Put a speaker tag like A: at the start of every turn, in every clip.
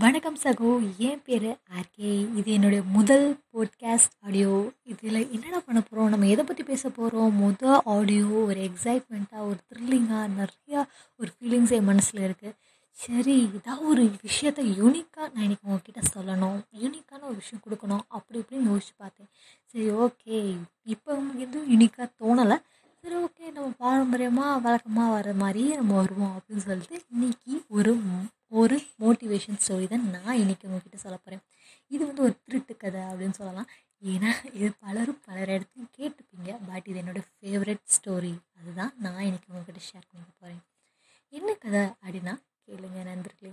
A: வணக்கம் சகோ என் பேர் ஆர்கே. இது என்னுடைய முதல் போட்காஸ்ட் ஆடியோ இதில் என்னடா பண்ண போகிறோம் நம்ம எதை பற்றி பேச போகிறோம் முதல் ஆடியோ ஒரு எக்ஸைட்மெண்ட்டாக ஒரு த்ரில்லிங்காக நிறையா ஒரு ஃபீலிங்ஸ் என் மனசில் இருக்குது சரி ஏதாவது ஒரு விஷயத்த யூனிக்காக நான் இன்றைக்கி உங்ககிட்ட சொல்லணும். யூனிக்கான ஒரு விஷயம் கொடுக்கணும். அப்படி இப்படின்னு யோசிச்சு பார்த்தேன். சரி ஓகே இப்போ எதுவும் யூனிக்காக தோணலை? சரி ஓகே நம்ம பாரம்பரியமாக வழக்கமாக வர மாதிரியே நம்ம வருவோம் அப்படின்னு சொல்லிட்டு இன்றைக்கி ஒரு ஒரு மோட்டிவேஷன் ஸ்டோரி தான் நான் இன்றைக்கி உங்ககிட்ட சொல்ல போகிறேன் இது வந்து ஒரு திருட்டு கதை அப்படின்னு சொல்லலாம். ஏன்னா இது பலரும் பலர் இடத்துலையும் கேட்டுப்பீங்க பட் இது என்னோடய ஃபேவரட் ஸ்டோரி அதுதான் நான் இன்றைக்கி உங்ககிட்ட ஷேர் பண்ண போகிறேன் என்ன கதை அப்படின்னா கேளுங்க நண்பர்களே.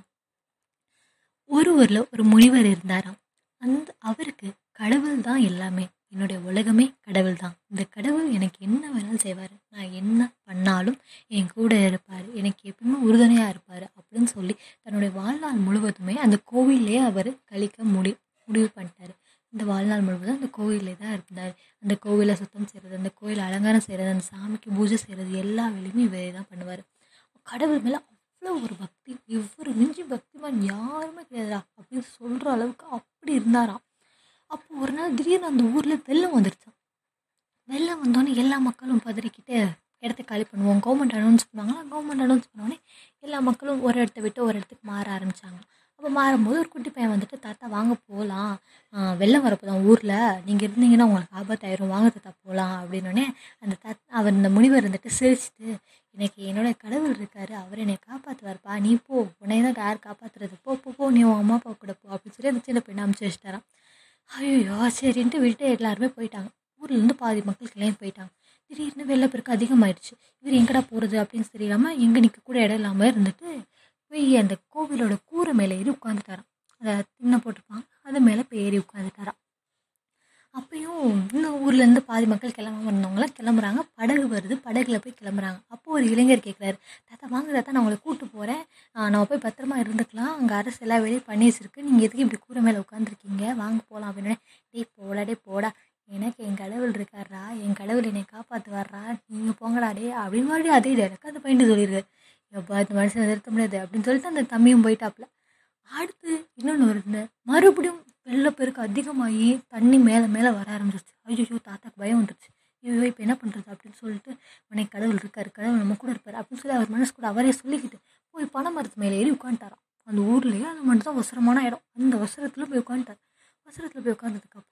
A: ஒரு ஊரில் ஒரு முனிவர் இருந்தாராம். அந்த அவருக்கு கடவுள் தான் எல்லாமே. என்னுடைய உலகமே கடவுள் தான். இந்த கடவுள் எனக்கு என்ன வேணாலும் செய்வார். நான் என்ன பண்ணாலும் என் கூட இருப்பார். எனக்கு எப்பவுமே உறுதுணையாக இருப்பார். அப்படின்னு சொல்லி தன்னுடைய வாழ்நாள் முழுவதுமே அந்த கோவிலே அவர் கழிக்க முடி முடிவு பண்ணிட்டார். இந்த வாழ்நாள் முழுவதும் அந்த கோவிலே தான் இருந்தார். அந்த கோவிலை சுத்தம் செய்கிறது அந்த கோயில் அலங்காரம் செய்கிறது அந்த சாமிக்கு பூஜை செய்கிறது எல்லா வேலையுமே இவரே தான் பண்ணுவார். கடவுள் மேலே அவ்வளோ ஒரு பக்தி. இவ்வொரு மிஞ்சி பக்திமான் யாருமே கிடையாதுடா அப்படின்னு சொல்கிற அளவுக்கு அப்படி இருந்தாராம் அப்போ ஒரு நாள் திடீர்னு அந்த ஊரில் வெள்ளம் வந்துருச்சான் வெள்ளம் வந்தோடனே எல்லா மக்களும் பதறிக்கிட்டு இடத்த காலி பண்ணுவோம். கவர்மெண்ட் அனௌன்ஸ் பண்ணுவாங்களா? கவர்மெண்ட் அனௌன்ஸ் பண்ணோடனே எல்லா மக்களும் ஒரு இடத்த விட்டு ஒரு இடத்துக்கு மாற ஆரம்பித்தாங்க அப்போ மாறும்போது ஒரு குட்டி பையன் வந்துட்டு தாத்தா வாங்க போகலாம் வெள்ளம் வரப்போ தான் ஊரில். நீங்கள் இருந்தீங்கன்னா உங்களுக்கு ஆபத்தாயிரும். வாங்க தாத்தா போகலாம் அப்படின்னோடனே அந்த தாத் அவர் இந்த முனிவர் இருந்துட்டு சிரிச்சிட்டு எனக்கு என்னோட கடவுள் இருக்காரு. அவர் என்னை காப்பாற்றுவார்ப்பா நீ போ. உன்னை தான் யார் காப்பாற்றுறது போ போ போ. நீ உன் அம்மா அப்பா கூட போ. அப்படின்னு சொல்லி அந்த சின்ன பையனை அமுச்சு வச்சுட்டாரான் ஐயோ சரின்ட்டு விட்டு எல்லாருமே போயிட்டாங்க. ஊர்லேருந்து பாதி மக்கள் கிளம்பி போயிட்டாங்க. திடீர்னு வெள்ளப்பெருக்கு அதிகமாயிடுச்சு. இவர் எங்கடா போகிறது அப்படின்னு தெரியாமல் எங்கே நிற்க கூட இடம் இல்லாமல் இருந்துட்டு போய் அந்த கோவிலோட கூரை மேலே ஏறி உட்காந்துட்டாராம் அதை தின்ன போட்டிருப்பாங்க. அது மேலே போய் ஏறி உட்காந்துட்டாராம் அப்பயும் இன்னும் ஊர்லேருந்து பாதி மக்கள் கிளம்ப வந்தவங்களாம் கிளம்புறாங்க. படகு வருது. படகுல போய் கிளம்புறாங்க. அப்போ ஒரு இளைஞர் கேட்குறாரு தாத்தா வாங்க தாத்தா நான் உங்களை கூப்பிட்டு போகிறேன் நம்ம போய் பத்திரமா இருந்துக்கலாம். அங்கே அரசு எல்லா வேலையும் பண்ணி வச்சிருக்கு. நீங்கள் எதுக்கு இப்படி கூரை மேலே உட்காந்துருக்கீங்க வாங்க போகலாம் அப்படின்னு. டேய் போடா டே போடா. எனக்கு என் கடவுள் இருக்காரா என் கடவுள் என்னை காப்பாற்றுவாரா நீங்கள் போங்கடா டே அப்படின்னு மறுபடியும் அதே எனக்கு அந்த பையன்ட்டு சொல்லிடுது எப்பா அந்த மனுஷன் நிறுத்த முடியாது அப்படின்னு சொல்லிட்டு அந்த தம்பியும் போயிட்டாப்புல. அடுத்து இன்னொன்று வருது மறுபடியும் வெள்ளப்பெருக்கு அதிகமாகி தண்ணி மேலே மேலே வர ஆரம்பிச்சிருச்சு. ஐயோ தாத்தாக்கு பயம் வந்துருச்சு. ஐயோ இப்போ என்ன பண்ணுறது அப்படின்னு சொல்லிட்டு உனக்கு கடவுள் இருக்கார் கடவுள் நம்ம கூட இருப்பார் அப்படின்னு சொல்லி அவர் மனசு கூட அவரே சொல்லிக்கிட்டு போய் பனை மரத்து மேலே ஏறி உட்காந்துட்டாராம் அந்த ஊர்லேயே அது மட்டும் தான் அவசரமான இடம். அந்த அவசரத்தில் போய் உட்காந்துட்டார் அவசரத்தில் போய் உட்காந்ததுக்கப்புறம்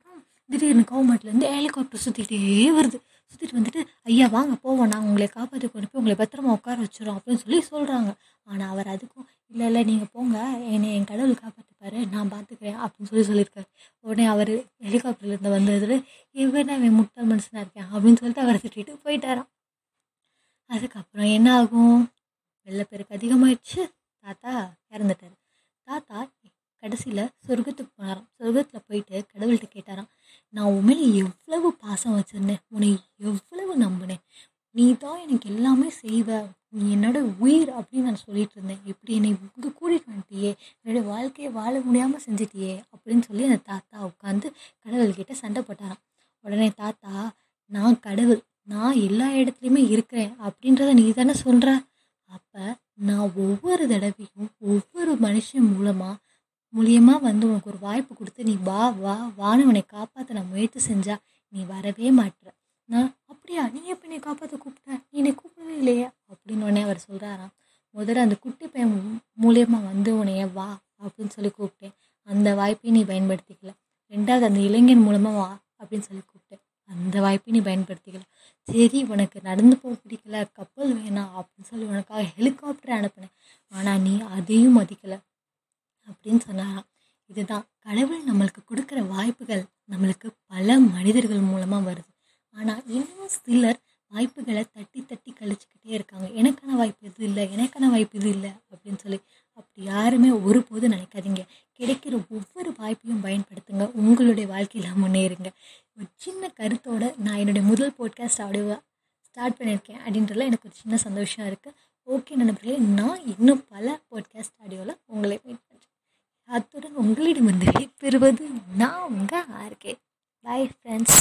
A: திடீர்னு கவர்மெண்ட்லேருந்து ஹெலிகாப்டர் சுற்றிக்கிட்டே வருது. சுற்றிட்டு வந்துட்டு ஐயா வாங்க போவோம். நாங்கள் உங்களை காப்பாற்றி கொண்டு போய் உங்களை பத்திரமா உட்கார வச்சுரும் அப்படின்னு சொல்லி சொல்கிறாங்க ஆனால் அவர் அதுக்கும் இல்லை இல்லை நீங்கள் போங்க. என்னை என் கடவுள் காப்பாற்றிப்பாரு நான் பார்த்துக்கிறேன் அப்படின்னு சொல்லி சொல்லியிருக்காரு. உடனே அவர் ஹெலிகாப்டர்லேருந்து வந்ததில் இவன் அவன் முட்டாள் மனுஷனாக இருக்கேன் அப்படின்னு சொல்லிட்டு அவரை திட்டிட்டு போயிட்டாராம். அதுக்கப்புறம் என்ன ஆகும்? வெள்ளப்பெருக்கு அதிகமாயிடுச்சு. தாத்தா இறந்துட்டார். தாத்தா கடைசியில் சொர்க்கத்துக்கு போனாராம். சொர்க்கத்தில் போயிட்டு கடவுள்கிட்ட கேட்டாராம் நான் உன் மேலே எவ்வளவு பாசம் வச்சுருந்தேன். உன்னை எவ்வளவு நம்பினேன். நீ தான் எனக்கு எல்லாமே செய்வ. நீ என்னோட உயிர் அப்படின்னு நான் சொல்லிட்டு இருந்தேன். இப்படி என்னை இங்கே கூட்டிகிட்டு வந்துட்டியே. என்னோடய வாழ்க்கையை வாழ முடியாமல் செஞ்சிட்டியே அப்படின்னு சொல்லி அந்த தாத்தா உட்காந்து கடவுள்கிட்ட சண்டை போட்டாராம். உடனே தாத்தா நான் கடவுள். நான் எல்லா இடத்துலையுமே இருக்கிறேன். அப்படின்றத நீ தானே சொல்கிற அப்போ நான் ஒவ்வொரு தடவையும் ஒவ்வொரு மனுஷன் மூலமாக மூலியமாக வந்து உனக்கு ஒரு வாய்ப்பு கொடுத்து நீ வா வா வான்னு உன்னை காப்பாற்ற நான் முயற்சி செஞ்சா நீ வரவே மாட்டுற நான் அப்படியா? நீ எப்போ என்னை காப்பாற்ற கூப்பிட்ட? நீ என்னை கூப்பிடவே இல்லையே? அப்படின்னு உடனே அவர் சொல்கிறாராம் முதல்ல அந்த குட்டி பையன் மூலியமாக வந்து உன்னைய வா அப்படின்னு சொல்லி கூப்பிட்டேன். அந்த வாய்ப்பையும் நீ பயன்படுத்திக்கல. ரெண்டாவது அந்த இளைஞன் மூலமாக வா அப்படின்னு சொல்லி கூப்பிட்டேன். அந்த வாய்ப்பையும் நீ பயன்படுத்திக்கல. சரி உனக்கு நடந்து போக பிடிக்கல கப்பல் வேணாம் அப்படின்னு சொல்லி உனக்காக ஹெலிகாப்டர் அனுப்பினேன். ஆனால் நீ அதையும் மதிக்கலை. அப்படின்னு சொன்னாராம். இதுதான் கடவுள் நம்மளுக்கு கொடுக்குற வாய்ப்புகள். நம்மளுக்கு பல மனிதர்கள் மூலமாக வருது. ஆனால் இன்னும் சிலர் வாய்ப்புகளை தட்டி தட்டி கழிச்சுக்கிட்டே இருக்காங்க. எனக்கான வாய்ப்பு இது இல்லை எனக்கான வாய்ப்பு இது இல்லை அப்படின்னு சொல்லி அப்படி யாருமே ஒருபோதும் நினைக்காதீங்க. கிடைக்கிற ஒவ்வொரு வாய்ப்பையும் பயன்படுத்துங்க. உங்களுடைய வாழ்க்கையில் முன்னேறுங்க. ஒரு சின்ன கருத்தோட நான் என்னுடைய முதல் போட்காஸ்ட் ஆடியோ ஸ்டார்ட் பண்ணியிருக்கேன் அப்படின்றதுல எனக்கு ஒரு சின்ன சந்தோஷம் இருக்குது ஓகே நண்பர்களே நான் இன்னும் பல போட்காஸ்ட் ஆடியோவில் உங்களை மீட் அத்துடன் உங்களிடமிருந்து பெறுவது நான் உங்கள் ஆர்கே பாய் ஃப்ரெண்ட்ஸ்